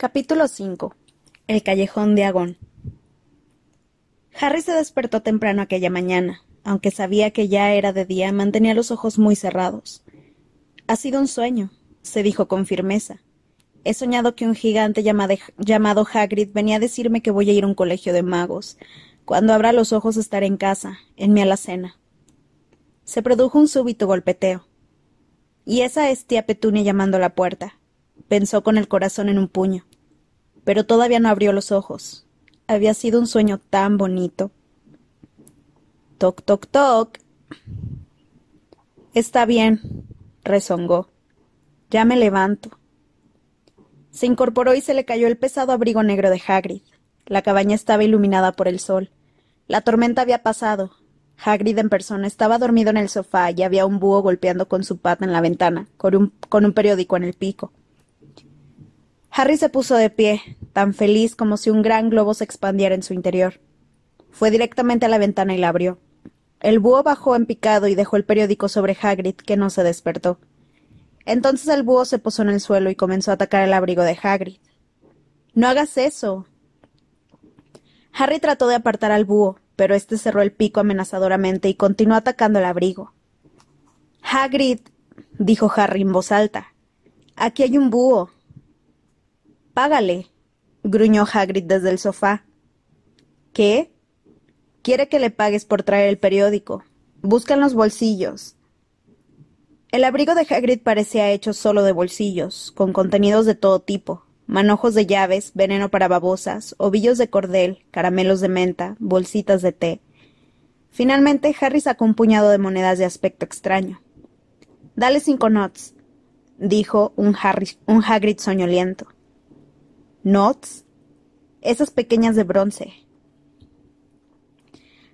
Capítulo 5. El callejón de Agón. Harry se despertó temprano aquella mañana. Aunque sabía que ya era de día, mantenía los ojos muy cerrados. Ha sido un sueño, se dijo con firmeza. He soñado que un gigante llamado Hagrid venía a decirme que voy a ir a un colegio de magos. Cuando abra los ojos estaré en casa, en mi alacena. Se produjo un súbito golpeteo. Y esa es tía Petunia llamando a la puerta, pensó con el corazón en un puño pero todavía no abrió los ojos. Había sido un sueño tan bonito. Toc, toc, toc. Está bien, rezongó. Ya me levanto. Se incorporó y se le cayó el pesado abrigo negro de Hagrid. La cabaña estaba iluminada por el sol. La tormenta había pasado. Hagrid en persona estaba dormido en el sofá y había un búho golpeando con su pata en la ventana, con un, con un periódico en el pico. Harry se puso de pie, tan feliz como si un gran globo se expandiera en su interior. Fue directamente a la ventana y la abrió. El búho bajó en picado y dejó el periódico sobre Hagrid, que no se despertó. Entonces el búho se posó en el suelo y comenzó a atacar el abrigo de Hagrid. No hagas eso. Harry trató de apartar al búho, pero éste cerró el pico amenazadoramente y continuó atacando el abrigo. Hagrid, dijo Harry en voz alta, aquí hay un búho. Págale, gruñó Hagrid desde el sofá. ¿Qué? Quiere que le pagues por traer el periódico. Busca en los bolsillos. El abrigo de Hagrid parecía hecho solo de bolsillos, con contenidos de todo tipo, manojos de llaves, veneno para babosas, ovillos de cordel, caramelos de menta, bolsitas de té. Finalmente, Harry sacó un puñado de monedas de aspecto extraño. Dale cinco knots, dijo un, un Hagrid soñoliento. ¿Knots? Esas pequeñas de bronce.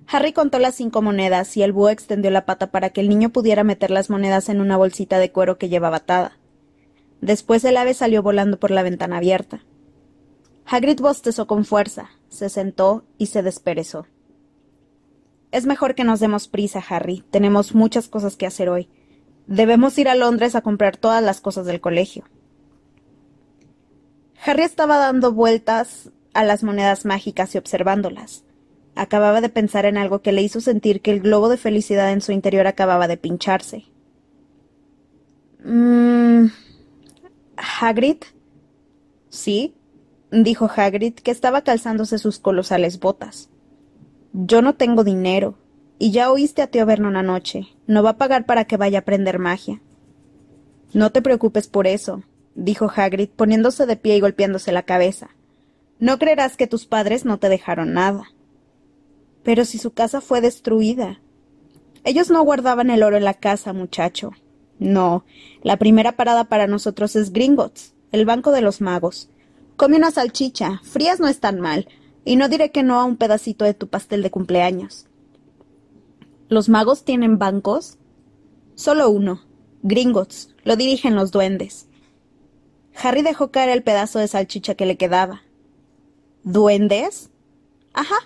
Harry contó las cinco monedas y el búho extendió la pata para que el niño pudiera meter las monedas en una bolsita de cuero que llevaba atada. Después el ave salió volando por la ventana abierta. Hagrid bostezó con fuerza, se sentó y se desperezó. Es mejor que nos demos prisa, Harry. Tenemos muchas cosas que hacer hoy. Debemos ir a Londres a comprar todas las cosas del colegio. Harry estaba dando vueltas a las monedas mágicas y observándolas. Acababa de pensar en algo que le hizo sentir que el globo de felicidad en su interior acababa de pincharse. Mmm. ¿Hagrid? Sí, dijo Hagrid, que estaba calzándose sus colosales botas. Yo no tengo dinero. Y ya oíste a tío Vernon anoche. No va a pagar para que vaya a aprender magia. No te preocupes por eso, dijo Hagrid, poniéndose de pie y golpeándose la cabeza. No creerás que tus padres no te dejaron nada. Pero si su casa fue destruida. Ellos no guardaban el oro en la casa, muchacho. No, la primera parada para nosotros es Gringotts, el banco de los magos. Come una salchicha, frías no están mal, y no diré que no a un pedacito de tu pastel de cumpleaños. ¿Los magos tienen bancos? Solo uno, Gringotts, lo dirigen los duendes. Harry dejó caer el pedazo de salchicha que le quedaba. ¿Duendes? Ajá.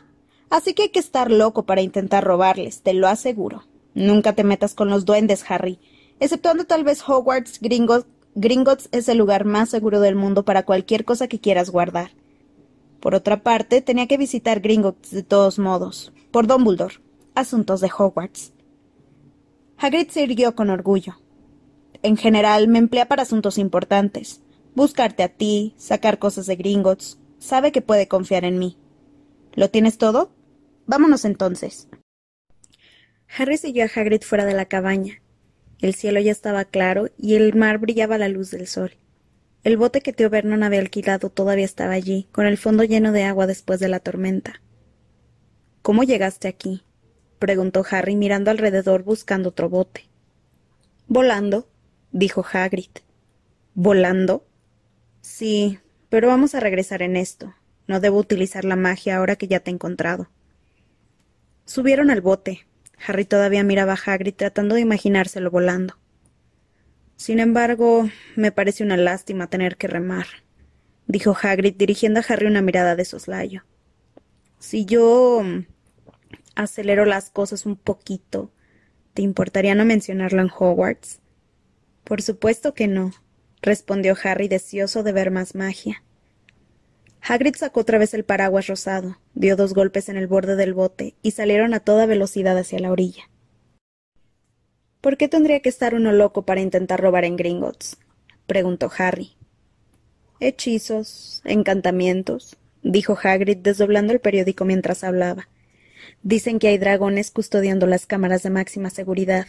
Así que hay que estar loco para intentar robarles, te lo aseguro. Nunca te metas con los duendes, Harry. Exceptuando tal vez Hogwarts, Gringotts, es el lugar más seguro del mundo para cualquier cosa que quieras guardar. Por otra parte, tenía que visitar Gringotts de todos modos, por Dumbledore, asuntos de Hogwarts. Hagrid se irguió con orgullo. En general, me emplea para asuntos importantes buscarte a ti, sacar cosas de Gringotts. Sabe que puede confiar en mí. ¿Lo tienes todo? Vámonos entonces. Harry siguió a Hagrid fuera de la cabaña. El cielo ya estaba claro y el mar brillaba a la luz del sol. El bote que tío Vernon había alquilado todavía estaba allí, con el fondo lleno de agua después de la tormenta. ¿Cómo llegaste aquí? preguntó Harry mirando alrededor buscando otro bote. Volando, dijo Hagrid. ¿Volando? Sí, pero vamos a regresar en esto. No debo utilizar la magia ahora que ya te he encontrado. Subieron al bote. Harry todavía miraba a Hagrid tratando de imaginárselo volando. Sin embargo, me parece una lástima tener que remar, dijo Hagrid dirigiendo a Harry una mirada de soslayo. Si yo mm, acelero las cosas un poquito, ¿te importaría no mencionarlo en Hogwarts? Por supuesto que no, respondió Harry deseoso de ver más magia. Hagrid sacó otra vez el paraguas rosado, dio dos golpes en el borde del bote y salieron a toda velocidad hacia la orilla. ¿Por qué tendría que estar uno loco para intentar robar en Gringotts? preguntó Harry. Hechizos, encantamientos, dijo Hagrid desdoblando el periódico mientras hablaba. Dicen que hay dragones custodiando las cámaras de máxima seguridad.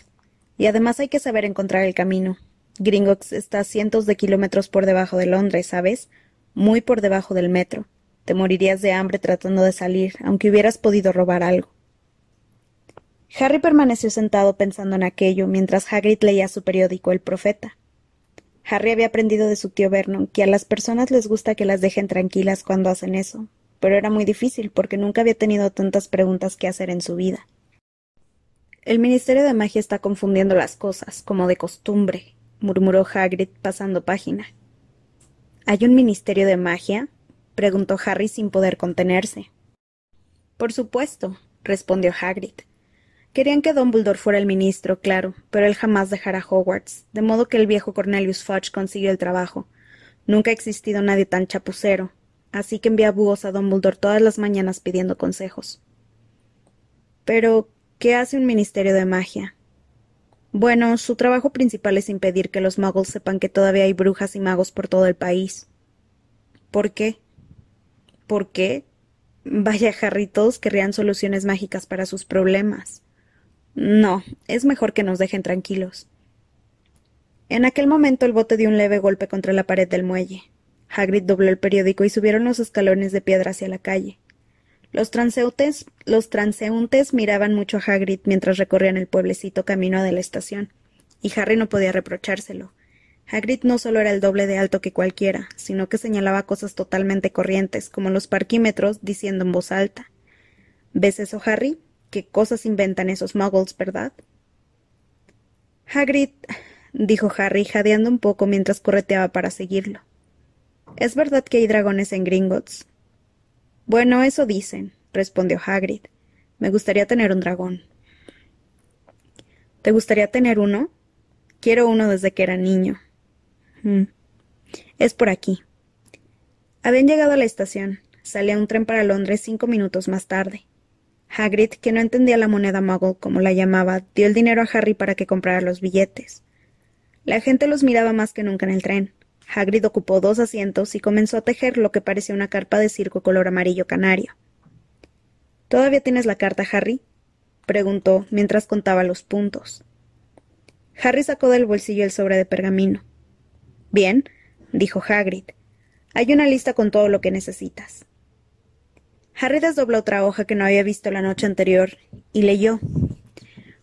Y además hay que saber encontrar el camino. Gringotts está a cientos de kilómetros por debajo de Londres, ¿sabes? Muy por debajo del metro. Te morirías de hambre tratando de salir, aunque hubieras podido robar algo. Harry permaneció sentado pensando en aquello mientras Hagrid leía su periódico El Profeta. Harry había aprendido de su tío Vernon que a las personas les gusta que las dejen tranquilas cuando hacen eso, pero era muy difícil porque nunca había tenido tantas preguntas que hacer en su vida. El Ministerio de Magia está confundiendo las cosas, como de costumbre, murmuró Hagrid pasando página. ¿Hay un Ministerio de Magia? preguntó Harry sin poder contenerse. Por supuesto, respondió Hagrid. Querían que Dumbledore fuera el ministro, claro, pero él jamás dejara Hogwarts, de modo que el viejo Cornelius Fudge consiguió el trabajo. Nunca ha existido nadie tan chapucero, así que envía búhos a Dumbledore todas las mañanas pidiendo consejos. Pero, ¿qué hace un ministerio de magia? Bueno, su trabajo principal es impedir que los muggles sepan que todavía hay brujas y magos por todo el país. ¿Por qué? ¿Por qué? Vaya, Harry, todos querrían soluciones mágicas para sus problemas. No, es mejor que nos dejen tranquilos. En aquel momento el bote dio un leve golpe contra la pared del muelle. Hagrid dobló el periódico y subieron los escalones de piedra hacia la calle. Los transeúntes, miraban mucho a Hagrid mientras recorrían el pueblecito camino de la estación, y Harry no podía reprochárselo. Hagrid no solo era el doble de alto que cualquiera, sino que señalaba cosas totalmente corrientes, como los parquímetros, diciendo en voz alta ¿Ves eso, Harry? ¿Qué cosas inventan esos muggles, verdad? Hagrid, dijo Harry, jadeando un poco mientras correteaba para seguirlo. ¿Es verdad que hay dragones en Gringotts? Bueno, eso dicen, respondió Hagrid. Me gustaría tener un dragón. ¿Te gustaría tener uno? Quiero uno desde que era niño. Mm. Es por aquí. Habían llegado a la estación. Salía un tren para Londres cinco minutos más tarde. Hagrid, que no entendía la moneda muggle como la llamaba, dio el dinero a Harry para que comprara los billetes. La gente los miraba más que nunca en el tren. Hagrid ocupó dos asientos y comenzó a tejer lo que parecía una carpa de circo color amarillo canario. ¿Todavía tienes la carta, Harry? preguntó mientras contaba los puntos. Harry sacó del bolsillo el sobre de pergamino. Bien, dijo Hagrid. Hay una lista con todo lo que necesitas. Harry desdobló otra hoja que no había visto la noche anterior y leyó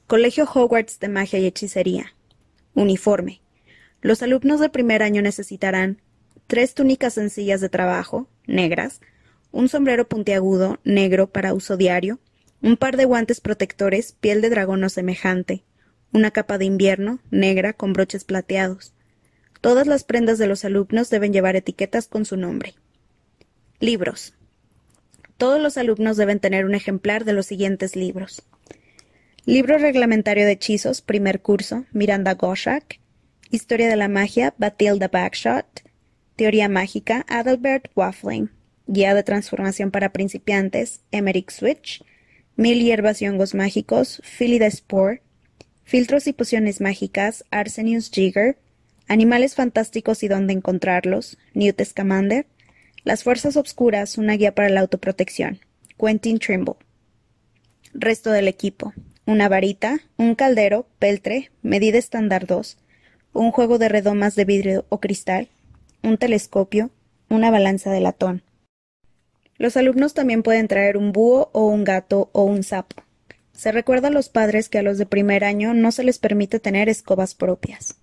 Colegio Hogwarts de Magia y Hechicería. Uniforme. Los alumnos del primer año necesitarán tres túnicas sencillas de trabajo, negras, un sombrero puntiagudo, negro para uso diario, un par de guantes protectores, piel de dragón o semejante, una capa de invierno, negra, con broches plateados. Todas las prendas de los alumnos deben llevar etiquetas con su nombre. Libros. Todos los alumnos deben tener un ejemplar de los siguientes libros. Libro reglamentario de hechizos, primer curso, Miranda Goshak. Historia de la magia, Batilda Backshot. Teoría mágica, Adalbert Waffling. Guía de transformación para principiantes, Emerick Switch. Mil hierbas y hongos mágicos, Philida Spore. Filtros y pociones mágicas, Arsenius Jigger. Animales fantásticos y dónde encontrarlos, Newt Scamander. Las fuerzas obscuras, una guía para la autoprotección. Quentin Trimble. Resto del equipo. Una varita, un caldero, peltre, medida estándar 2, un juego de redomas de vidrio o cristal, un telescopio, una balanza de latón. Los alumnos también pueden traer un búho o un gato o un sapo. Se recuerda a los padres que a los de primer año no se les permite tener escobas propias.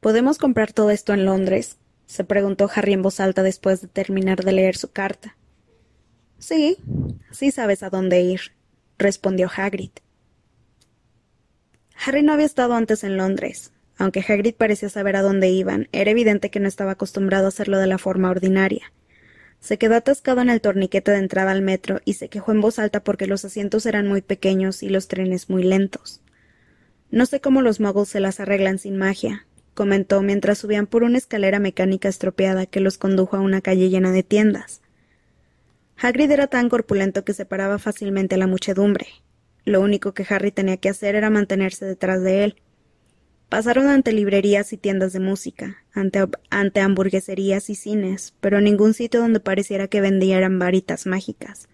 ¿Podemos comprar todo esto en Londres? se preguntó Harry en voz alta después de terminar de leer su carta. Sí, sí sabes a dónde ir, respondió Hagrid. Harry no había estado antes en Londres. Aunque Hagrid parecía saber a dónde iban, era evidente que no estaba acostumbrado a hacerlo de la forma ordinaria. Se quedó atascado en el torniquete de entrada al metro y se quejó en voz alta porque los asientos eran muy pequeños y los trenes muy lentos. No sé cómo los muggles se las arreglan sin magia, comentó mientras subían por una escalera mecánica estropeada que los condujo a una calle llena de tiendas. Hagrid era tan corpulento que se paraba fácilmente a la muchedumbre. Lo único que Harry tenía que hacer era mantenerse detrás de él. Pasaron ante librerías y tiendas de música, ante, ante hamburgueserías y cines, pero ningún sitio donde pareciera que vendieran varitas mágicas.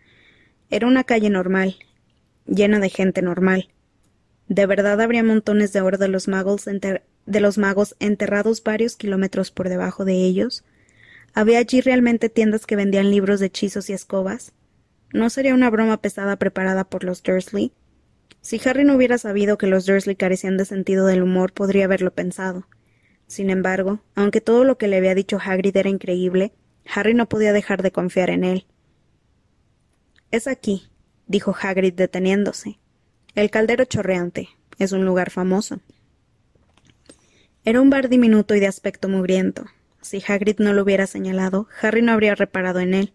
Era una calle normal, llena de gente normal. De verdad habría montones de oro de los magos, de los magos enterrados varios kilómetros por debajo de ellos. ¿Había allí realmente tiendas que vendían libros de hechizos y escobas? ¿No sería una broma pesada preparada por los Dursley? Si Harry no hubiera sabido que los Dursley carecían de sentido del humor, podría haberlo pensado. Sin embargo, aunque todo lo que le había dicho Hagrid era increíble, Harry no podía dejar de confiar en él. Es aquí, dijo Hagrid deteniéndose. El caldero chorreante. Es un lugar famoso. Era un bar diminuto y de aspecto mugriento. Si Hagrid no lo hubiera señalado, Harry no habría reparado en él.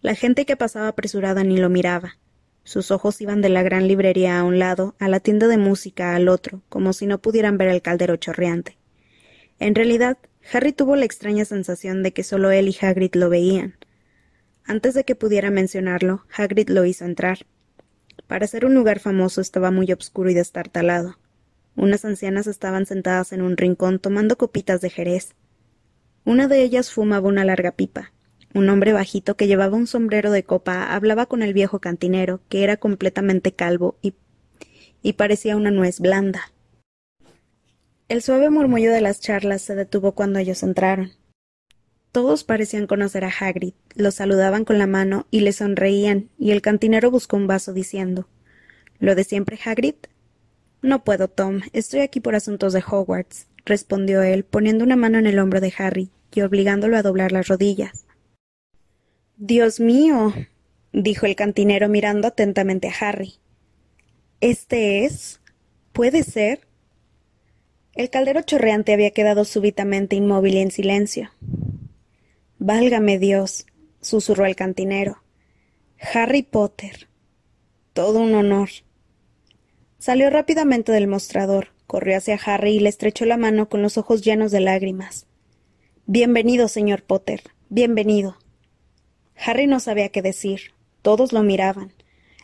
La gente que pasaba apresurada ni lo miraba. Sus ojos iban de la gran librería a un lado, a la tienda de música al otro, como si no pudieran ver el caldero chorreante. En realidad, Harry tuvo la extraña sensación de que solo él y Hagrid lo veían. Antes de que pudiera mencionarlo, Hagrid lo hizo entrar. Para ser un lugar famoso estaba muy oscuro y destartalado. Unas ancianas estaban sentadas en un rincón tomando copitas de jerez. Una de ellas fumaba una larga pipa. Un hombre bajito que llevaba un sombrero de copa hablaba con el viejo cantinero, que era completamente calvo y, parecía una nuez blanda. El suave murmullo de las charlas se detuvo cuando ellos entraron. Todos parecían conocer a Hagrid, lo saludaban con la mano y le sonreían, y el cantinero buscó un vaso diciendo ¿Lo de siempre, Hagrid? No puedo, Tom. Estoy aquí por asuntos de Hogwarts, respondió él, poniendo una mano en el hombro de Harry y obligándolo a doblar las rodillas. Dios mío, dijo el cantinero mirando atentamente a Harry. ¿Este es? ¿Puede ser? El caldero chorreante había quedado súbitamente inmóvil y en silencio. Válgame Dios, susurró el cantinero. Harry Potter. Todo un honor. Salió rápidamente del mostrador, corrió hacia Harry y le estrechó la mano con los ojos llenos de lágrimas. Bienvenido, señor Potter. Bienvenido. Harry no sabía qué decir. Todos lo miraban.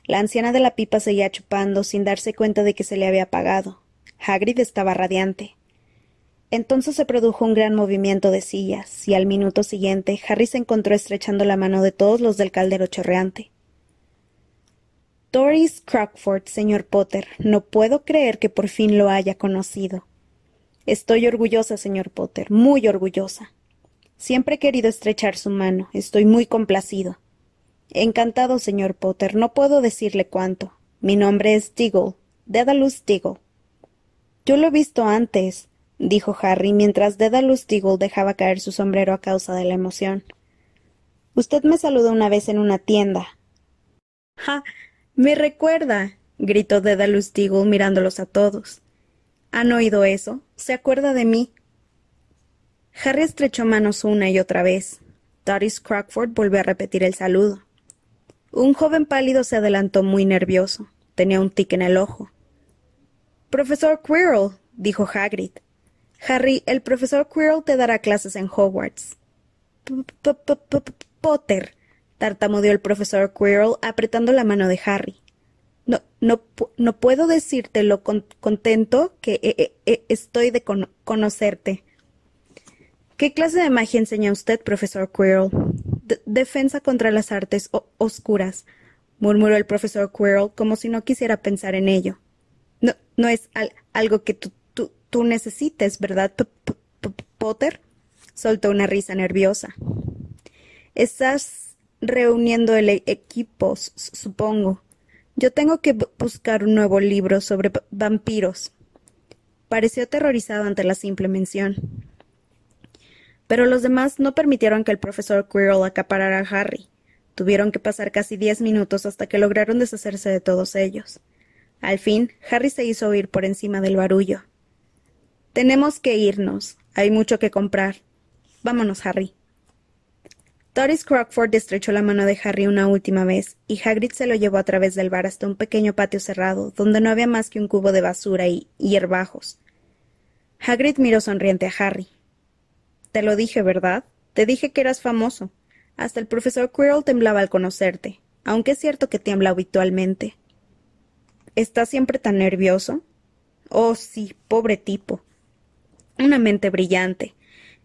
La anciana de la pipa seguía chupando sin darse cuenta de que se le había apagado. Hagrid estaba radiante. Entonces se produjo un gran movimiento de sillas, y al minuto siguiente Harry se encontró estrechando la mano de todos los del caldero chorreante. Doris Crockford, señor Potter, no puedo creer que por fin lo haya conocido. Estoy orgullosa, señor Potter, muy orgullosa. Siempre he querido estrechar su mano. Estoy muy complacido. Encantado, señor Potter. No puedo decirle cuánto. Mi nombre es Diggle. Dedalus Diggle. Yo lo he visto antes dijo Harry mientras Dedalus Diggle dejaba caer su sombrero a causa de la emoción. Usted me saludó una vez en una tienda. ¡Ja! Me recuerda. gritó Dedalus Diggle mirándolos a todos. ¿Han oído eso? ¿Se acuerda de mí? Harry estrechó manos una y otra vez. Doris Crockford volvió a repetir el saludo. Un joven pálido se adelantó muy nervioso. Tenía un tic en el ojo. Profesor Quirrell, dijo Hagrid. Harry, el profesor Quirrell te dará clases en Hogwarts. Potter, tartamudeó el profesor Quirrell apretando la mano de Harry. No, no, no puedo decirte lo contento que eh, eh, eh, estoy de conocerte. ¿Qué clase de magia enseña usted, profesor Quirrell? defensa contra las artes oscuras, murmuró el profesor Quirrell como si no quisiera pensar en ello. No, no es algo que tú necesites, ¿verdad, Potter? Soltó una risa nerviosa. Estás reuniendo el e-, equipo, supongo. Yo tengo que buscar un nuevo libro sobre vampiros. Pareció aterrorizado ante la simple mención. Pero los demás no permitieron que el profesor Quirrell acaparara a Harry. Tuvieron que pasar casi diez minutos hasta que lograron deshacerse de todos ellos. Al fin, Harry se hizo oír por encima del barullo. Tenemos que irnos. Hay mucho que comprar. Vámonos, Harry. Doris Crockford estrechó la mano de Harry una última vez, y Hagrid se lo llevó a través del bar hasta un pequeño patio cerrado, donde no había más que un cubo de basura y hierbajos. Hagrid miró sonriente a Harry. Te lo dije, ¿verdad? Te dije que eras famoso. Hasta el profesor Quirrell temblaba al conocerte, aunque es cierto que tiembla habitualmente. ¿Estás siempre tan nervioso? Oh, sí, pobre tipo. Una mente brillante.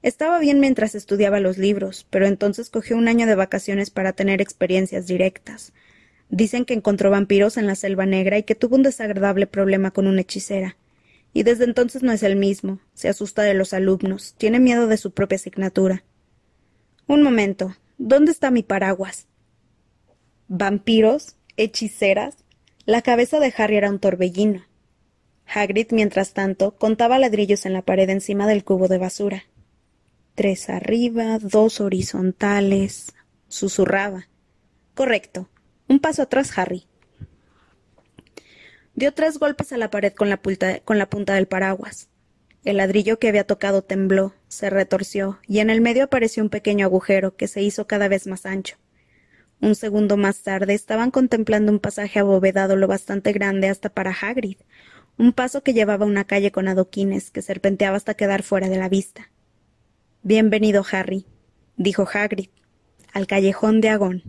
Estaba bien mientras estudiaba los libros, pero entonces cogió un año de vacaciones para tener experiencias directas. Dicen que encontró vampiros en la selva negra y que tuvo un desagradable problema con una hechicera. Y desde entonces no es el mismo. Se asusta de los alumnos. Tiene miedo de su propia asignatura. Un momento. ¿Dónde está mi paraguas? ¿Vampiros? ¿Hechiceras? La cabeza de Harry era un torbellino. Hagrid, mientras tanto, contaba ladrillos en la pared encima del cubo de basura. Tres arriba, dos horizontales. susurraba. Correcto. Un paso atrás, Harry. Dio tres golpes a la pared con la, punta del paraguas. El ladrillo que había tocado tembló, se retorció, y en el medio apareció un pequeño agujero que se hizo cada vez más ancho. Un segundo más tarde estaban contemplando un pasaje abovedado lo bastante grande hasta para Hagrid, un paso que llevaba una calle con adoquines que serpenteaba hasta quedar fuera de la vista. Bienvenido, Harry, dijo Hagrid, al callejón de Agón.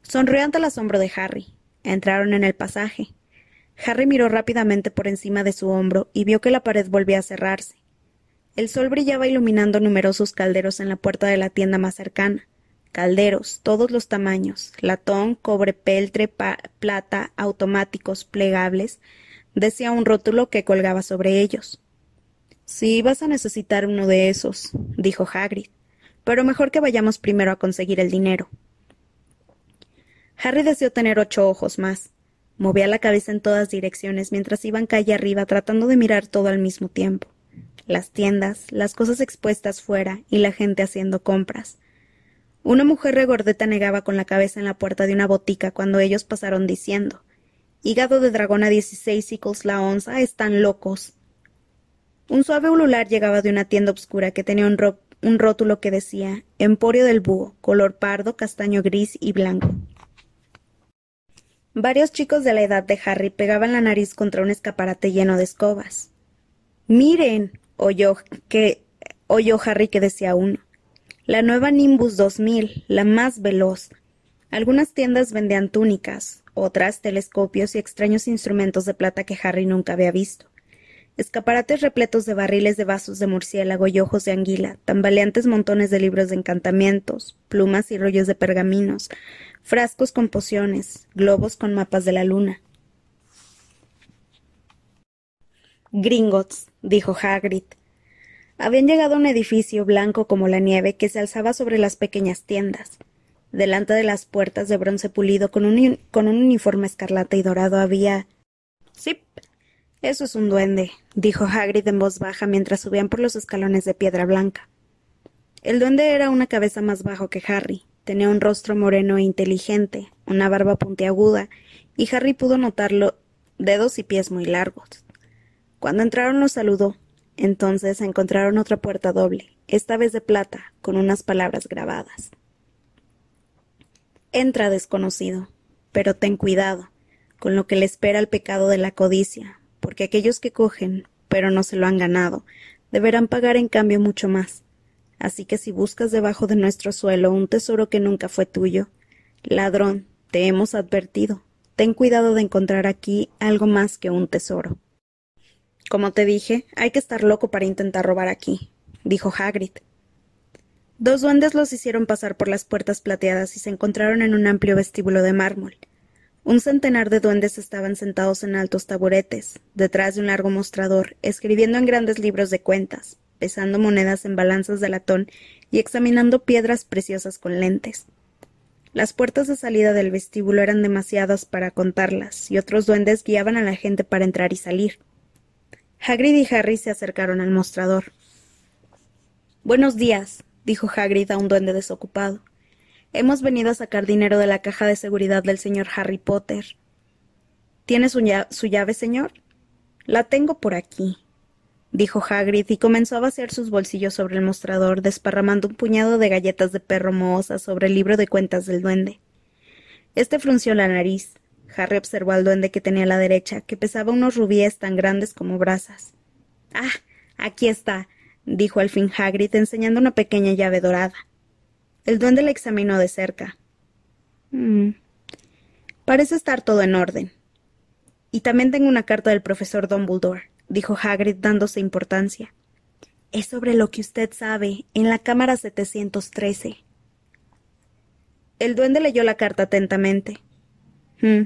Sonrió ante el asombro de Harry. Entraron en el pasaje. Harry miró rápidamente por encima de su hombro y vio que la pared volvía a cerrarse. El sol brillaba iluminando numerosos calderos en la puerta de la tienda más cercana. Calderos, todos los tamaños, latón, cobre, peltre, plata, automáticos, plegables, decía un rótulo que colgaba sobre ellos. Sí, vas a necesitar uno de esos, dijo Hagrid, pero mejor que vayamos primero a conseguir el dinero. Harry deseó tener ocho ojos más. Movía la cabeza en todas direcciones mientras iban calle arriba tratando de mirar todo al mismo tiempo. Las tiendas, las cosas expuestas fuera y la gente haciendo compras. Una mujer regordeta negaba con la cabeza en la puerta de una botica cuando ellos pasaron diciendo Hígado de dragón a dieciséis sicles la onza, están locos. Un suave ulular llegaba de una tienda obscura que tenía un, un rótulo que decía Emporio del Búho, color pardo, castaño gris y blanco. Varios chicos de la edad de Harry pegaban la nariz contra un escaparate lleno de escobas. Miren, oyó que oyó Harry que decía uno. La nueva Nimbus 2000, la más veloz. Algunas tiendas vendían túnicas, otras telescopios y extraños instrumentos de plata que Harry nunca había visto. Escaparates repletos de barriles de vasos de murciélago y ojos de anguila, tambaleantes montones de libros de encantamientos, plumas y rollos de pergaminos, frascos con pociones, globos con mapas de la luna. Gringotts, dijo Hagrid. Habían llegado a un edificio blanco como la nieve que se alzaba sobre las pequeñas tiendas. Delante de las puertas de bronce pulido con un, con un uniforme escarlata y dorado había. Sí, eso es un duende, dijo Hagrid en voz baja mientras subían por los escalones de piedra blanca. El duende era una cabeza más bajo que Harry, Tenía un rostro moreno e inteligente, una barba puntiaguda, y Harry pudo notarlo dedos y pies muy largos. Cuando entraron los saludó. Entonces encontraron otra puerta doble, esta vez de plata, con unas palabras grabadas. Entra, desconocido, pero ten cuidado con lo que le espera el pecado de la codicia, porque aquellos que cogen, pero no se lo han ganado, deberán pagar en cambio mucho más. Así que si buscas debajo de nuestro suelo un tesoro que nunca fue tuyo, ladrón, te hemos advertido. Ten cuidado de encontrar aquí algo más que un tesoro. Como te dije, hay que estar loco para intentar robar aquí, dijo Hagrid. Dos duendes los hicieron pasar por las puertas plateadas y se encontraron en un amplio vestíbulo de mármol. Un centenar de duendes estaban sentados en altos taburetes, detrás de un largo mostrador, escribiendo en grandes libros de cuentas, pesando monedas en balanzas de latón y examinando piedras preciosas con lentes. Las puertas de salida del vestíbulo eran demasiadas para contarlas, y otros duendes guiaban a la gente para entrar y salir. Hagrid y Harry se acercaron al mostrador. Buenos días, dijo Hagrid a un duende desocupado. Hemos venido a sacar dinero de la caja de seguridad del señor Harry Potter. ¿Tiene su, su llave, señor? La tengo por aquí, dijo Hagrid y comenzó a vaciar sus bolsillos sobre el mostrador, desparramando un puñado de galletas de perro mohosas sobre el libro de cuentas del duende. Este frunció la nariz. Harry observó al duende que tenía a la derecha, que pesaba unos rubíes tan grandes como brasas. Ah, aquí está, dijo al fin Hagrid enseñando una pequeña llave dorada. El duende la examinó de cerca. Mm, parece estar todo en orden. Y también tengo una carta del profesor Dumbledore, dijo Hagrid dándose importancia. Es sobre lo que usted sabe, en la cámara 713. El duende leyó la carta atentamente. Mm,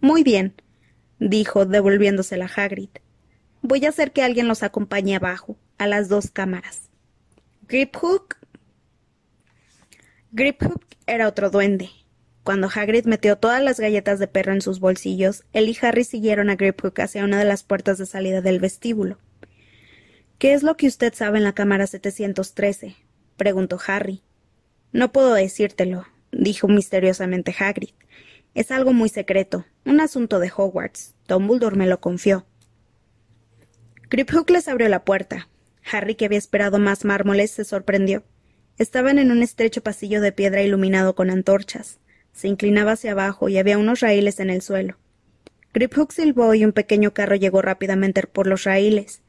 muy bien, dijo, devolviéndosela a Hagrid. Voy a hacer que alguien los acompañe abajo, a las dos cámaras. Griphook. Griphook era otro duende. Cuando Hagrid metió todas las galletas de perro en sus bolsillos, él y Harry siguieron a Griphook hacia una de las puertas de salida del vestíbulo. ¿Qué es lo que usted sabe en la cámara 713? preguntó Harry. No puedo decírtelo, dijo misteriosamente Hagrid. Es algo muy secreto, un asunto de Hogwarts. Dumbledore me lo confió. Griphook les abrió la puerta. Harry, que había esperado más mármoles, se sorprendió. Estaban en un estrecho pasillo de piedra iluminado con antorchas. Se inclinaba hacia abajo y había unos raíles en el suelo. Griphook silbó y un pequeño carro llegó rápidamente por los raíles.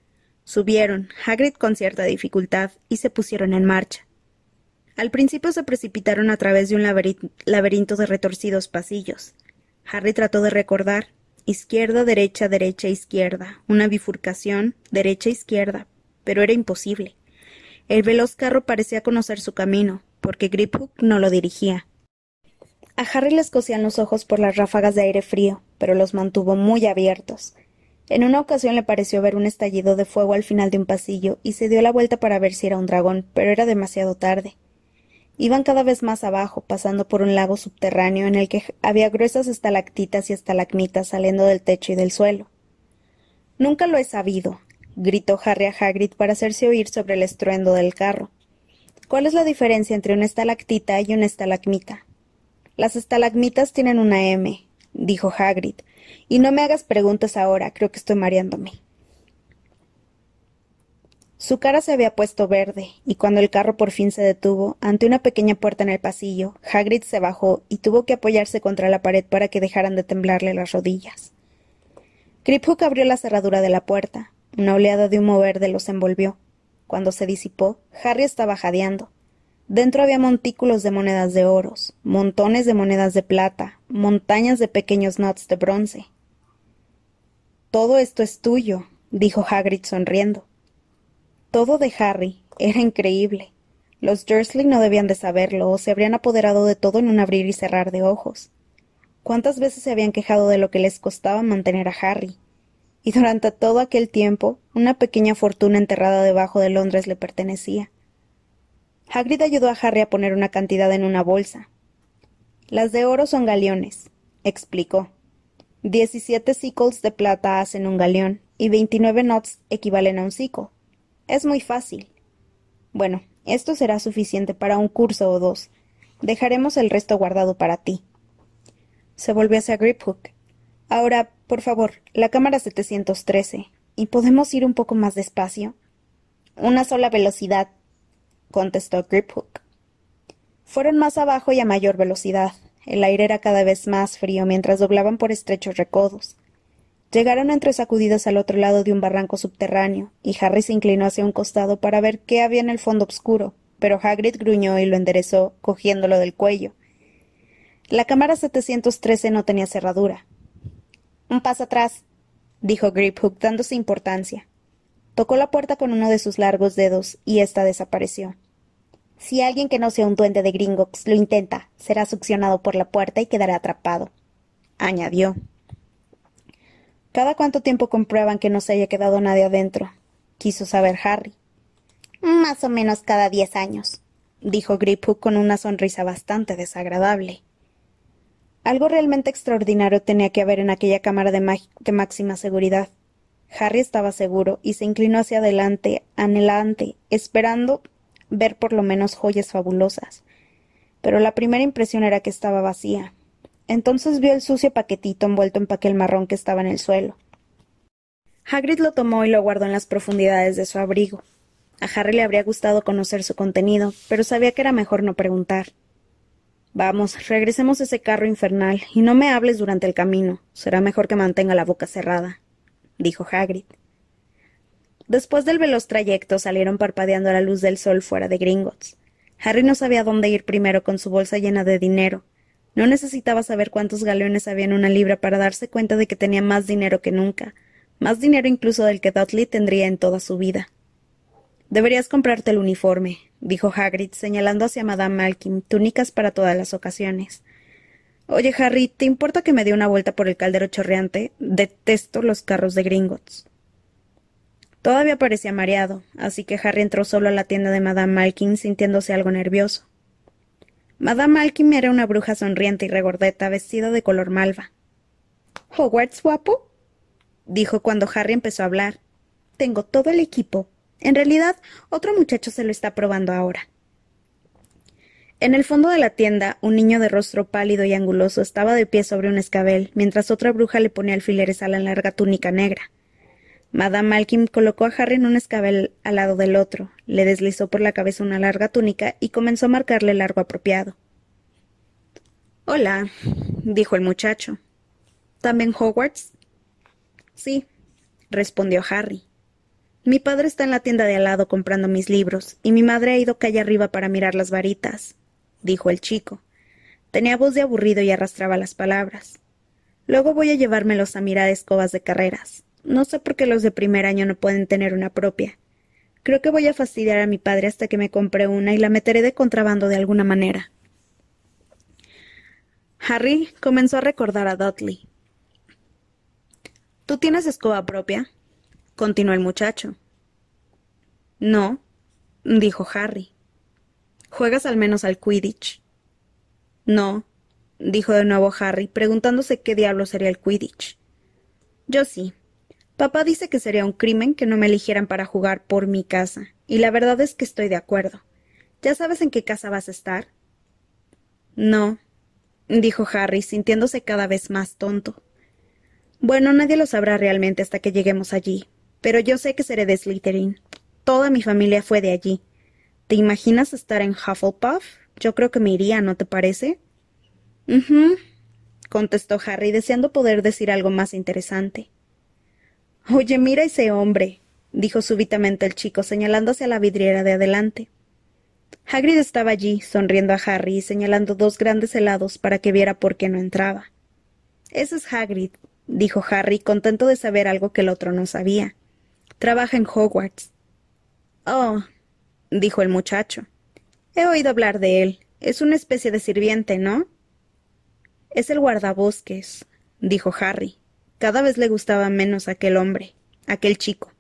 Subieron, Hagrid con cierta dificultad, y se pusieron en marcha. Al principio se precipitaron a través de un laberinto de retorcidos pasillos. Harry trató de recordar, Izquierda, derecha, derecha, izquierda. Una bifurcación, derecha, izquierda. Pero era imposible. El veloz carro parecía conocer su camino, porque Griphook no lo dirigía. A Harry le escocían los ojos por las ráfagas de aire frío, pero los mantuvo muy abiertos. En una ocasión le pareció ver un estallido de fuego al final de un pasillo y se dio la vuelta para ver si era un dragón, pero era demasiado tarde. Iban cada vez más abajo, pasando por un lago subterráneo en el que había gruesas estalactitas y estalagmitas saliendo del techo y del suelo. Nunca lo he sabido, gritó Harry a Hagrid para hacerse oír sobre el estruendo del carro. ¿Cuál es la diferencia entre una estalactita y una estalagmita? Las estalagmitas tienen una M, dijo Hagrid, y no me hagas preguntas ahora, creo que estoy mareándome. Su cara se había puesto verde, y cuando el carro por fin se detuvo, ante una pequeña puerta en el pasillo, Hagrid se bajó y tuvo que apoyarse contra la pared para que dejaran de temblarle las rodillas. Griphook abrió la cerradura de la puerta. Una oleada de humo verde los envolvió. Cuando se disipó, Harry estaba jadeando. Dentro había montículos de monedas de oros, montones de monedas de plata, montañas de pequeños nuts de bronce. Todo esto es tuyo, dijo Hagrid sonriendo. Todo de Harry era increíble. Los Dursley no debían de saberlo, o se habrían apoderado de todo en un abrir y cerrar de ojos. ¿Cuántas veces se habían quejado de lo que les costaba mantener a Harry? Y durante todo aquel tiempo, una pequeña fortuna enterrada debajo de Londres le pertenecía. Hagrid ayudó a Harry a poner una cantidad en una bolsa. Las de oro son galeones, explicó. Diecisiete sickles de plata hacen un galeón, y veintinueve knots equivalen a un sickle. Es muy fácil. Bueno, esto será suficiente para un curso o dos. Dejaremos el resto guardado para ti. Se volvió hacia Griphook. Ahora, por favor, la cámara 713. ¿Y podemos ir un poco más despacio? Una sola velocidad, contestó Griphook. Fueron más abajo y a mayor velocidad. El aire era cada vez más frío mientras doblaban por estrechos recodos. Llegaron entre sacudidas al otro lado de un barranco subterráneo, y Harry se inclinó hacia un costado para ver qué había en el fondo oscuro, pero Hagrid gruñó y lo enderezó, cogiéndolo del cuello. La cámara 713 no tenía cerradura. Un paso atrás, dijo Griphook, dándose importancia. Tocó la puerta con uno de sus largos dedos, y ésta desapareció. Si alguien que no sea un duende de Gringotts lo intenta, será succionado por la puerta y quedará atrapado, añadió. ¿Cada cuánto tiempo comprueban que no se haya quedado nadie adentro? quiso saber Harry. Más o menos cada diez años, dijo Griphook con una sonrisa bastante desagradable. Algo realmente extraordinario tenía que haber en aquella cámara de máxima seguridad. Harry estaba seguro y se inclinó hacia adelante, anhelante, esperando ver por lo menos joyas fabulosas. Pero la primera impresión era que estaba vacía. Entonces vio el sucio paquetito envuelto en papel marrón que estaba en el suelo. Hagrid lo tomó y lo guardó en las profundidades de su abrigo. A Harry le habría gustado conocer su contenido, pero sabía que era mejor no preguntar. Vamos, regresemos a ese carro infernal y no me hables durante el camino. Será mejor que mantenga la boca cerrada, dijo Hagrid. Después del veloz trayecto salieron parpadeando a la luz del sol fuera de Gringotts. Harry no sabía dónde ir primero con su bolsa llena de dinero. No necesitaba saber cuántos galeones había en una libra para darse cuenta de que tenía más dinero que nunca, más dinero incluso del que Dudley tendría en toda su vida. Deberías comprarte el uniforme, dijo Hagrid, señalando hacia Madame Malkin, túnicas para todas las ocasiones. Oye, Harry, ¿te importa que me dé una vuelta por el caldero chorreante? Detesto los carros de Gringotts. Todavía parecía mareado, así que Harry entró solo a la tienda de Madame Malkin sintiéndose algo nervioso. Madame Malkin era una bruja sonriente y regordeta, vestida de color malva. ¿Hogwarts, guapo? dijo cuando Harry empezó a hablar. Tengo todo el equipo. En realidad, otro muchacho se lo está probando ahora. En el fondo de la tienda, un niño de rostro pálido y anguloso estaba de pie sobre un escabel, mientras otra bruja le ponía alfileres a la larga túnica negra. Madame Malkin colocó a Harry en un escabel al lado del otro, le deslizó por la cabeza una larga túnica y comenzó a marcarle el largo apropiado. Hola, dijo el muchacho. ¿También Hogwarts? Sí, respondió Harry. Mi padre está en la tienda de al lado comprando mis libros, y mi madre ha ido calle arriba para mirar las varitas, dijo el chico. Tenía voz de aburrido y arrastraba las palabras. Luego voy a llevármelos a mirar escobas de carreras. No sé por qué los de primer año no pueden tener una propia. Creo que voy a fastidiar a mi padre hasta que me compre una y la meteré de contrabando de alguna manera. Harry comenzó a recordar a Dudley. ¿Tú tienes escoba propia? continuó el muchacho. No, dijo Harry. ¿Juegas al menos al Quidditch? No, dijo de nuevo Harry, preguntándose qué diablo sería el Quidditch. Yo sí, Papá dice que sería un crimen que no me eligieran para jugar por mi casa, y la verdad es que estoy de acuerdo. ¿Ya sabes en qué casa vas a estar? No, dijo Harry, sintiéndose cada vez más tonto. Bueno, nadie lo sabrá realmente hasta que lleguemos allí, pero yo sé que seré de Slytherin. Toda mi familia fue de allí. ¿Te imaginas estar en Hufflepuff? Yo creo que me iría, ¿no te parece? Mhm, contestó Harry, deseando poder decir algo más interesante. Oye, mira ese hombre, dijo súbitamente el chico, señalando hacia la vidriera de adelante. Hagrid estaba allí, sonriendo a Harry y señalando dos grandes helados para que viera por qué no entraba. Ese es Hagrid, dijo Harry, contento de saber algo que el otro no sabía. Trabaja en Hogwarts. Oh, dijo el muchacho. He oído hablar de él. Es una especie de sirviente, ¿no? Es el guardabosques, dijo Harry. Cada vez le gustaba menos aquel hombre, aquel chico.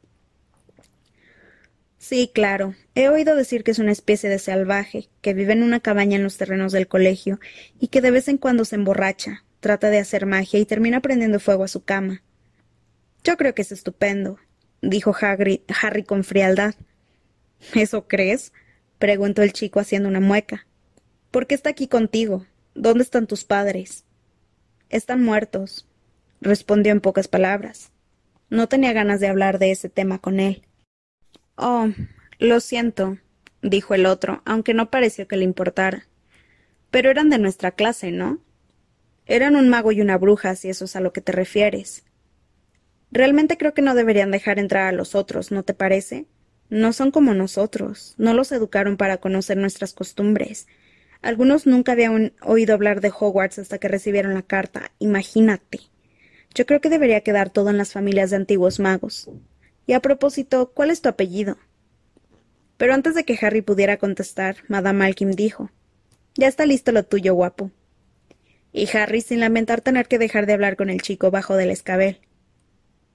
Sí, claro. He oído decir que es una especie de salvaje, que vive en una cabaña en los terrenos del colegio y que de vez en cuando se emborracha, trata de hacer magia y termina prendiendo fuego a su cama. Yo creo que es estupendo, dijo Harry con frialdad. ¿Eso crees? preguntó el chico haciendo una mueca. ¿Por qué está aquí contigo? ¿Dónde están tus padres? Están muertos, respondió en pocas palabras. No tenía ganas de hablar de ese tema con él. Oh, lo siento, dijo el otro, aunque no pareció que le importara. Pero eran de nuestra clase, ¿no? Eran un mago y una bruja, si eso es a lo que te refieres. Realmente creo que no deberían dejar entrar a los otros, ¿no te parece? No son como nosotros, no los educaron para conocer nuestras costumbres. Algunos nunca habían oído hablar de Hogwarts hasta que recibieron la carta. Imagínate. Yo creo que debería quedar todo en las familias de antiguos magos. Y a propósito, ¿cuál es tu apellido? Pero antes de que Harry pudiera contestar, Madame Malkin dijo Ya está listo lo tuyo, guapo. Y Harry, sin lamentar tener que dejar de hablar con el chico, bajo del escabel.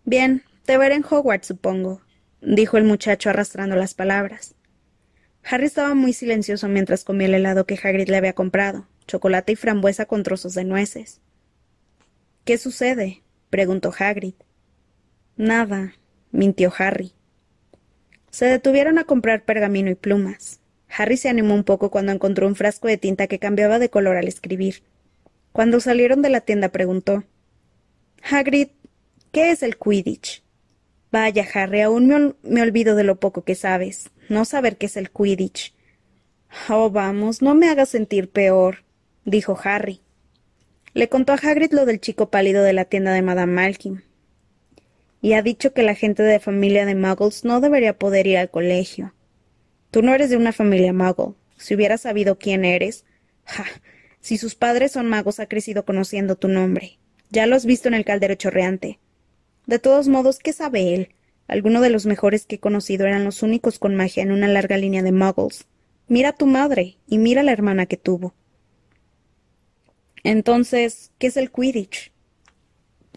Bien, te veré en Hogwarts, supongo, dijo el muchacho arrastrando las palabras. Harry estaba muy silencioso mientras comía el helado que Hagrid le había comprado, chocolate y frambuesa con trozos de nueces. ¿Qué sucede? preguntó Hagrid. Nada, mintió Harry. Se detuvieron a comprar pergamino y plumas. Harry se animó un poco cuando encontró un frasco de tinta que cambiaba de color al escribir. Cuando salieron de la tienda preguntó Hagrid, ¿qué es el Quidditch? Vaya, Harry, aún me, olvido de lo poco que sabes. No saber qué es el Quidditch. Oh, vamos, no me hagas sentir peor, dijo Harry. Le contó a Hagrid lo del chico pálido de la tienda de Madame Malkin. y ha dicho que la gente de familia de muggles no debería poder ir al colegio. Tú no eres de una familia muggle. Si hubieras sabido quién eres. Ja. Si sus padres son magos, ha crecido conociendo tu nombre. Ya lo has visto en el caldero chorreante. De todos modos, ¿qué sabe él? Algunos de los mejores que he conocido eran los únicos con magia en una larga línea de muggles. Mira a tu madre y mira a la hermana que tuvo. Entonces, ¿qué es el Quidditch?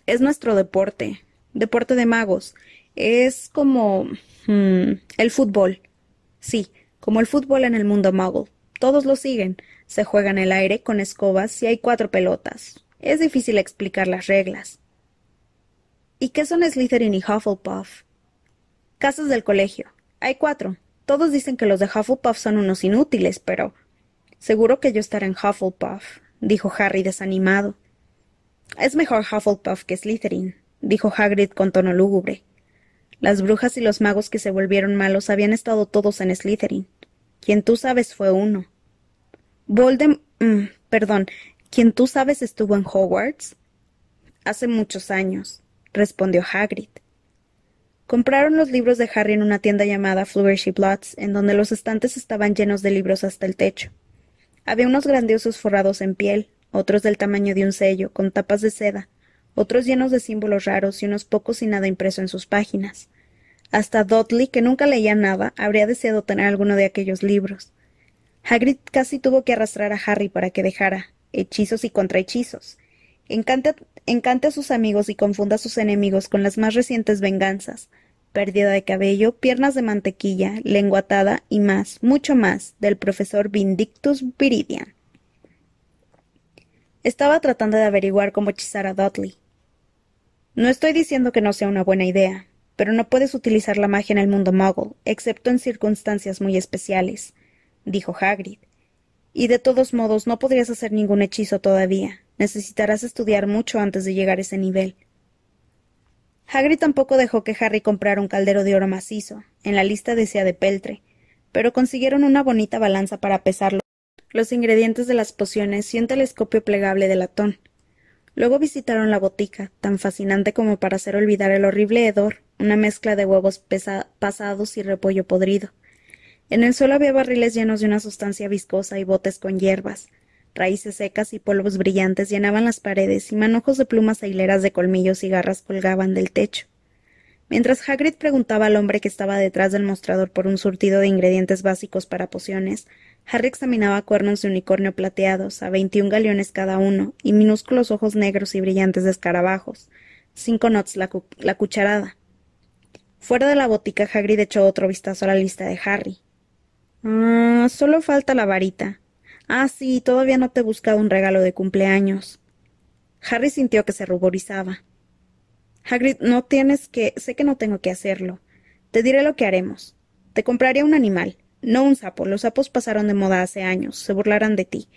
Es nuestro deporte, deporte de magos. Es como hmm, el fútbol. Sí, como el fútbol en el mundo muggle. Todos lo siguen. Se juega en el aire con escobas y hay cuatro pelotas. Es difícil explicar las reglas. ¿Y qué son Slytherin y Hufflepuff? Casas del colegio. Hay cuatro. Todos dicen que los de Hufflepuff son unos inútiles, pero. Seguro que yo estaré en Hufflepuff, dijo Harry desanimado. Es mejor Hufflepuff que Slytherin, dijo Hagrid con tono lúgubre. Las brujas y los magos que se volvieron malos habían estado todos en Slytherin. Quien tú sabes fue uno. Voldem. Mm, perdón. Quien tú sabes estuvo en Hogwarts. Hace muchos años, respondió Hagrid. Compraron los libros de Harry en una tienda llamada Flourishy Bloods, en donde los estantes estaban llenos de libros hasta el techo. Había unos grandiosos forrados en piel, otros del tamaño de un sello, con tapas de seda, otros llenos de símbolos raros y unos pocos y nada impreso en sus páginas. Hasta Dudley, que nunca leía nada, habría deseado tener alguno de aquellos libros. Hagrid casi tuvo que arrastrar a Harry para que dejara hechizos y contrahechizos. Encante, a sus amigos y confunda a sus enemigos con las más recientes venganzas, pérdida de cabello, piernas de mantequilla, lengua atada y más, mucho más, del profesor Vindictus Viridian. Estaba tratando de averiguar cómo hechizar a Dudley. No estoy diciendo que no sea una buena idea, pero no puedes utilizar la magia en el mundo muggle, excepto en circunstancias muy especiales, dijo Hagrid. Y de todos modos no podrías hacer ningún hechizo todavía. Necesitarás estudiar mucho antes de llegar a ese nivel. Hagrid tampoco dejó que Harry comprara un caldero de oro macizo. En la lista decía de peltre, pero consiguieron una bonita balanza para pesarlo, los ingredientes de las pociones y un telescopio plegable de latón. Luego visitaron la botica, tan fascinante como para hacer olvidar el horrible hedor, una mezcla de huevos pasados y repollo podrido. En el suelo había barriles llenos de una sustancia viscosa y botes con hierbas, Raíces secas y polvos brillantes llenaban las paredes y manojos de plumas e hileras de colmillos y garras colgaban del techo. Mientras Hagrid preguntaba al hombre que estaba detrás del mostrador por un surtido de ingredientes básicos para pociones, Harry examinaba cuernos de unicornio plateados, a veintiún galeones cada uno, y minúsculos ojos negros y brillantes de escarabajos. Cinco knots la, cucharada. Fuera de la botica, Hagrid echó otro vistazo a la lista de Harry. Ah, solo falta la varita, Ah, sí, todavía no te he buscado un regalo de cumpleaños. Harry sintió que se ruborizaba. Hagrid, no tienes que. sé que no tengo que hacerlo. Te diré lo que haremos. Te compraré un animal, no un sapo. Los sapos pasaron de moda hace años, se burlarán de ti.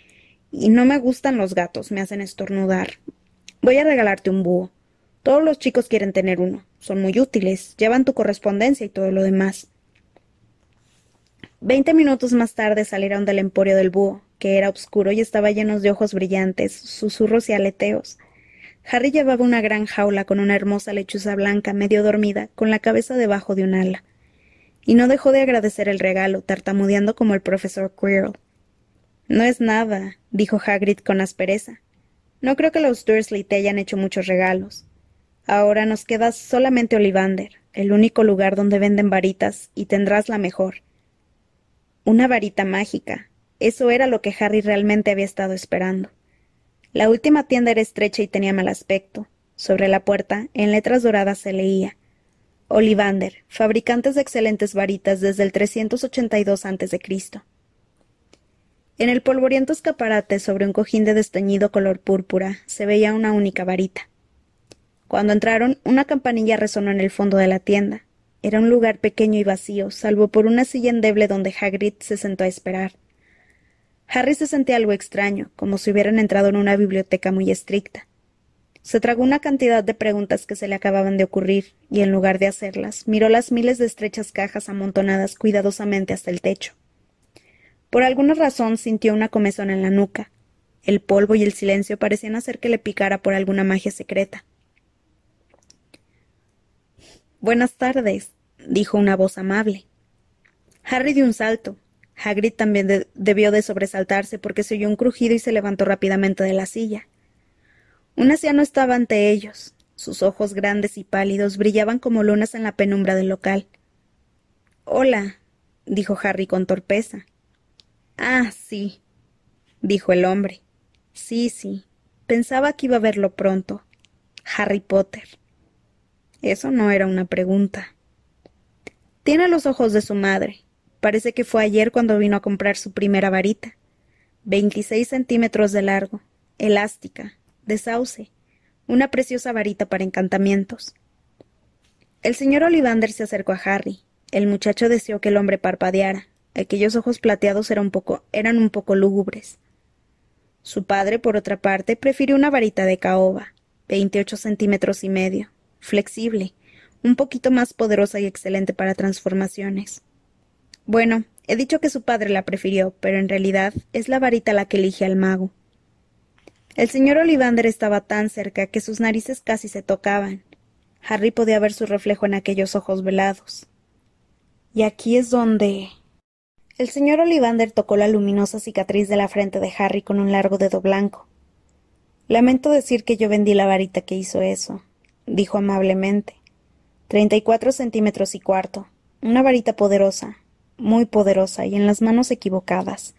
Y no me gustan los gatos, me hacen estornudar. Voy a regalarte un búho. Todos los chicos quieren tener uno. Son muy útiles, llevan tu correspondencia y todo lo demás. Veinte minutos más tarde salieron del emporio del búho, que era oscuro y estaba lleno de ojos brillantes, susurros y aleteos. Harry llevaba una gran jaula con una hermosa lechuza blanca medio dormida, con la cabeza debajo de un ala. Y no dejó de agradecer el regalo, tartamudeando como el profesor Quirrell. No es nada, dijo Hagrid con aspereza. No creo que los Dursley te hayan hecho muchos regalos. Ahora nos queda solamente Olivander, el único lugar donde venden varitas, y tendrás la mejor. Una varita mágica, eso era lo que Harry realmente había estado esperando. La última tienda era estrecha y tenía mal aspecto. Sobre la puerta, en letras doradas, se leía Olivander, fabricantes de excelentes varitas desde el 382 a.C. En el polvoriento escaparate, sobre un cojín de desteñido color púrpura, se veía una única varita. Cuando entraron, una campanilla resonó en el fondo de la tienda. Era un lugar pequeño y vacío, salvo por una silla endeble donde Hagrid se sentó a esperar. Harry se sentía algo extraño, como si hubieran entrado en una biblioteca muy estricta. Se tragó una cantidad de preguntas que se le acababan de ocurrir, y en lugar de hacerlas, miró las miles de estrechas cajas amontonadas cuidadosamente hasta el techo. Por alguna razón sintió una comezón en la nuca. El polvo y el silencio parecían hacer que le picara por alguna magia secreta. Buenas tardes, dijo una voz amable. Harry dio un salto. Hagrid también debió de sobresaltarse porque se oyó un crujido y se levantó rápidamente de la silla. Un anciano estaba ante ellos. Sus ojos grandes y pálidos brillaban como lunas en la penumbra del local. Hola, dijo Harry con torpeza. Ah, sí, dijo el hombre. Sí, sí. Pensaba que iba a verlo pronto. Harry Potter. Eso no era una pregunta. Tiene los ojos de su madre. Parece que fue ayer cuando vino a comprar su primera varita. Veintiséis centímetros de largo, elástica, de sauce, una preciosa varita para encantamientos. El señor Olivander se acercó a Harry. El muchacho deseó que el hombre parpadeara. Aquellos ojos plateados eran un poco, eran un poco lúgubres. Su padre, por otra parte, prefirió una varita de caoba, veintiocho centímetros y medio, flexible, un poquito más poderosa y excelente para transformaciones. Bueno, he dicho que su padre la prefirió, pero en realidad es la varita la que elige al mago. El señor Olivander estaba tan cerca que sus narices casi se tocaban. Harry podía ver su reflejo en aquellos ojos velados. Y aquí es donde. El señor Olivander tocó la luminosa cicatriz de la frente de Harry con un largo dedo blanco. Lamento decir que yo vendí la varita que hizo eso, dijo amablemente. Treinta y cuatro centímetros y cuarto. Una varita poderosa, muy poderosa y en las manos equivocadas.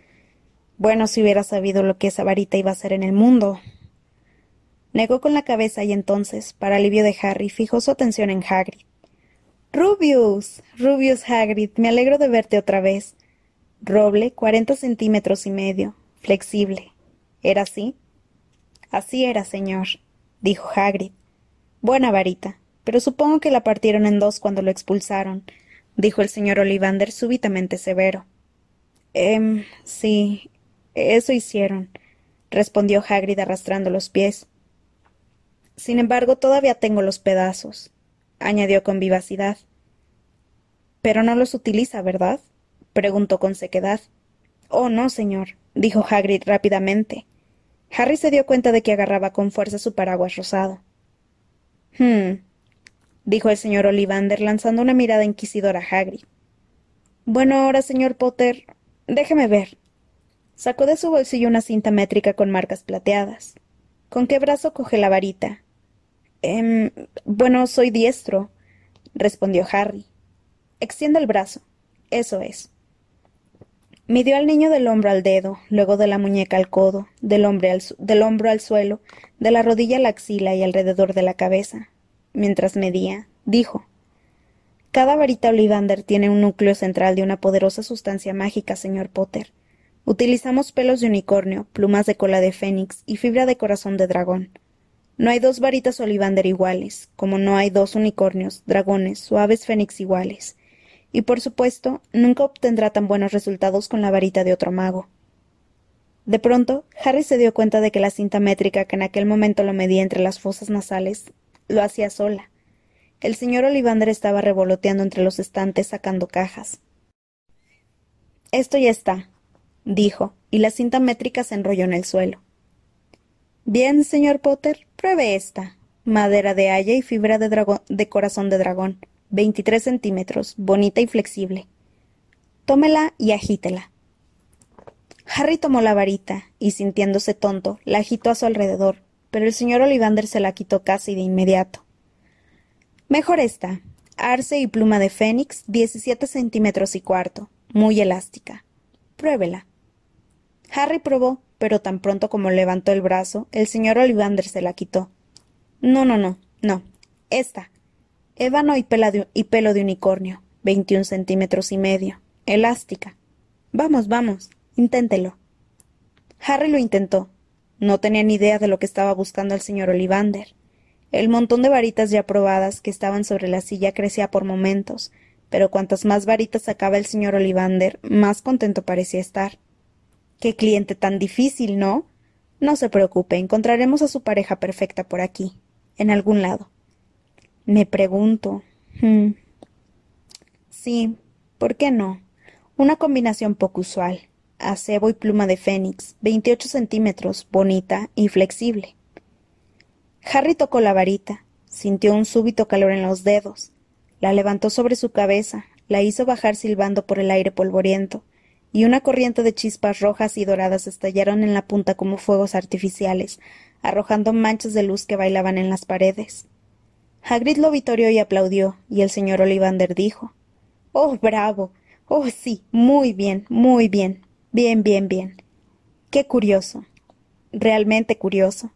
Bueno, si hubiera sabido lo que esa varita iba a hacer en el mundo. Negó con la cabeza y entonces, para alivio de Harry, fijó su atención en Hagrid. Rubius. Rubius Hagrid, me alegro de verte otra vez. Roble, cuarenta centímetros y medio, flexible. ¿Era así? Así era, señor, dijo Hagrid. Buena varita, pero supongo que la partieron en dos cuando lo expulsaron, dijo el señor Olivander súbitamente severo. Em, sí, eso hicieron, respondió Hagrid arrastrando los pies. Sin embargo, todavía tengo los pedazos, añadió con vivacidad. Pero no los utiliza, ¿verdad? preguntó con sequedad. Oh, no, señor, dijo Hagrid rápidamente. Harry se dio cuenta de que agarraba con fuerza su paraguas rosado. Hm, dijo el señor Olivander lanzando una mirada inquisidora a Hagrid. Bueno, ahora, señor Potter, déjeme ver. Sacó de su bolsillo una cinta métrica con marcas plateadas. ¿Con qué brazo coge la varita? Em, bueno, soy diestro, respondió Harry. Extienda el brazo. Eso es. Midió al niño del hombro al dedo, luego de la muñeca al codo, del, al del hombro al suelo, de la rodilla a la axila y alrededor de la cabeza. Mientras medía, dijo Cada varita Olivander tiene un núcleo central de una poderosa sustancia mágica, señor Potter. Utilizamos pelos de unicornio, plumas de cola de fénix y fibra de corazón de dragón. No hay dos varitas Olivander iguales, como no hay dos unicornios, dragones o aves fénix iguales. Y por supuesto, nunca obtendrá tan buenos resultados con la varita de otro mago. De pronto, Harry se dio cuenta de que la cinta métrica que en aquel momento lo medía entre las fosas nasales lo hacía sola. El señor Olivander estaba revoloteando entre los estantes sacando cajas. Esto ya está, dijo, y la cinta métrica se enrolló en el suelo. Bien, señor Potter, pruebe esta. Madera de haya y fibra de, de corazón de dragón. Veintitrés centímetros, bonita y flexible. Tómela y agítela. Harry tomó la varita y, sintiéndose tonto, la agitó a su alrededor, pero el señor Olivander se la quitó casi de inmediato. Mejor esta. Arce y pluma de fénix, diecisiete centímetros y cuarto, muy elástica. Pruébela. Harry probó, pero tan pronto como levantó el brazo, el señor Olivander se la quitó. No, no, no, no. Esta. Ébano y, y pelo de unicornio, veintiún centímetros y medio. Elástica. Vamos, vamos. Inténtelo. Harry lo intentó. No tenía ni idea de lo que estaba buscando el señor Olivander. El montón de varitas ya probadas que estaban sobre la silla crecía por momentos, pero cuantas más varitas sacaba el señor Olivander, más contento parecía estar. Qué cliente tan difícil, ¿no? No se preocupe, encontraremos a su pareja perfecta por aquí, en algún lado. Me pregunto. Hmm. Sí, ¿por qué no? Una combinación poco usual. Acebo y pluma de fénix, veintiocho centímetros, bonita y flexible. Harry tocó la varita, sintió un súbito calor en los dedos. La levantó sobre su cabeza, la hizo bajar silbando por el aire polvoriento, y una corriente de chispas rojas y doradas estallaron en la punta como fuegos artificiales, arrojando manchas de luz que bailaban en las paredes. Hagrid lo vitorió y aplaudió, y el señor Olivander dijo Oh, bravo. Oh, sí. Muy bien, muy bien. Bien, bien, bien. Qué curioso. Realmente curioso.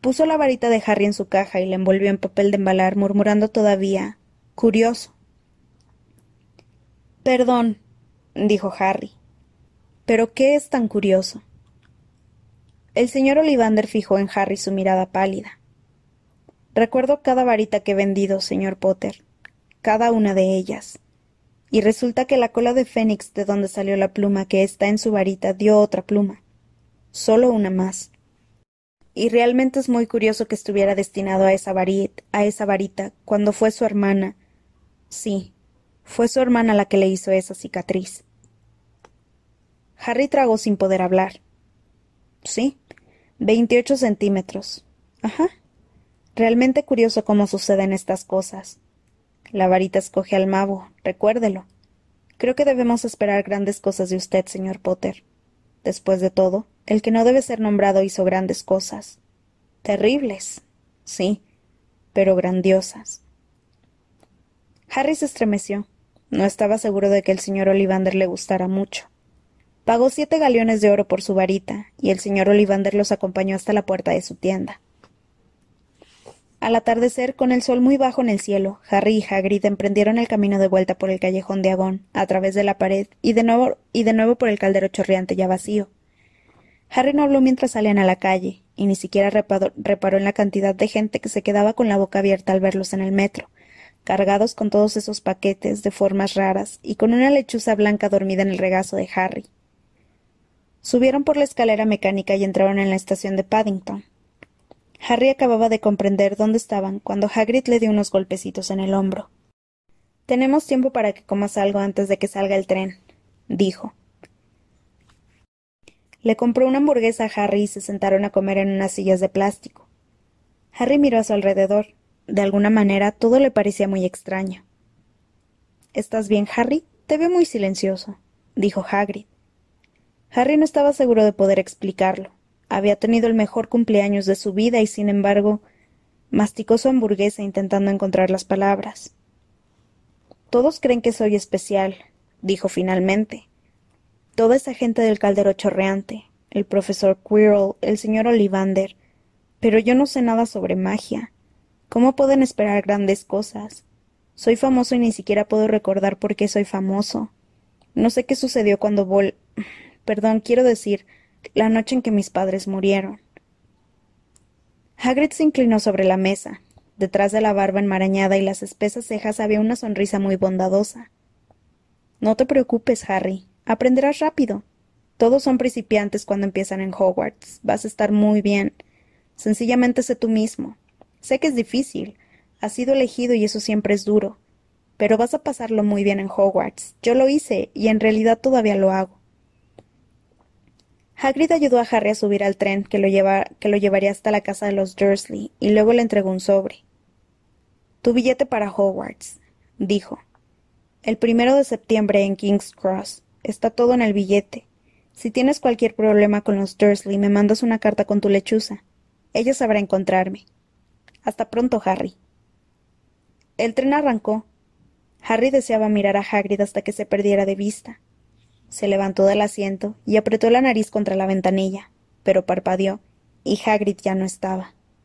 Puso la varita de Harry en su caja y la envolvió en papel de embalar, murmurando todavía curioso. Perdón, dijo Harry. ¿Pero qué es tan curioso? El señor Olivander fijó en Harry su mirada pálida. Recuerdo cada varita que he vendido, señor Potter, cada una de ellas. Y resulta que la cola de Fénix de donde salió la pluma que está en su varita dio otra pluma. Solo una más y realmente es muy curioso que estuviera destinado a esa, a esa varita cuando fue su hermana. Sí, fue su hermana la que le hizo esa cicatriz. Harry tragó sin poder hablar. Sí, veintiocho centímetros. Ajá. Realmente curioso cómo suceden estas cosas. La varita escoge al mago, recuérdelo. Creo que debemos esperar grandes cosas de usted, señor Potter. Después de todo, el que no debe ser nombrado hizo grandes cosas. Terribles, sí, pero grandiosas. Harry se estremeció. No estaba seguro de que el señor Olivander le gustara mucho. Pagó siete galeones de oro por su varita, y el señor Olivander los acompañó hasta la puerta de su tienda. Al atardecer, con el sol muy bajo en el cielo, Harry y Hagrid emprendieron el camino de vuelta por el callejón de Avon, a través de la pared, y de nuevo, y de nuevo por el caldero chorreante ya vacío. Harry no habló mientras salían a la calle, y ni siquiera reparó, en la cantidad de gente que se quedaba con la boca abierta al verlos en el metro, cargados con todos esos paquetes de formas raras y con una lechuza blanca dormida en el regazo de Harry. Subieron por la escalera mecánica y entraron en la estación de Paddington. Harry acababa de comprender dónde estaban cuando Hagrid le dio unos golpecitos en el hombro. Tenemos tiempo para que comas algo antes de que salga el tren, dijo. Le compró una hamburguesa a Harry y se sentaron a comer en unas sillas de plástico. Harry miró a su alrededor. De alguna manera todo le parecía muy extraño. ¿Estás bien, Harry? Te veo muy silencioso, dijo Hagrid. Harry no estaba seguro de poder explicarlo. Había tenido el mejor cumpleaños de su vida y, sin embargo, masticó su hamburguesa intentando encontrar las palabras. Todos creen que soy especial, dijo finalmente. Toda esa gente del caldero chorreante, el profesor Quirrell, el señor Olivander. Pero yo no sé nada sobre magia. ¿Cómo pueden esperar grandes cosas? Soy famoso y ni siquiera puedo recordar por qué soy famoso. No sé qué sucedió cuando vol. Perdón, quiero decir, la noche en que mis padres murieron. Hagrid se inclinó sobre la mesa. Detrás de la barba enmarañada y las espesas cejas había una sonrisa muy bondadosa. No te preocupes, Harry. Aprenderás rápido. Todos son principiantes cuando empiezan en Hogwarts. Vas a estar muy bien. Sencillamente sé tú mismo. Sé que es difícil. Has sido elegido y eso siempre es duro. Pero vas a pasarlo muy bien en Hogwarts. Yo lo hice y en realidad todavía lo hago. Hagrid ayudó a Harry a subir al tren que lo, llevaría hasta la casa de los Dursley y luego le entregó un sobre. Tu billete para Hogwarts, dijo. El primero de septiembre en King's Cross. Está todo en el billete. Si tienes cualquier problema con los Dursley, me mandas una carta con tu lechuza. Ella sabrá encontrarme. Hasta pronto, Harry. El tren arrancó. Harry deseaba mirar a Hagrid hasta que se perdiera de vista. Se levantó del asiento y apretó la nariz contra la ventanilla, pero parpadeó, y Hagrid ya no estaba.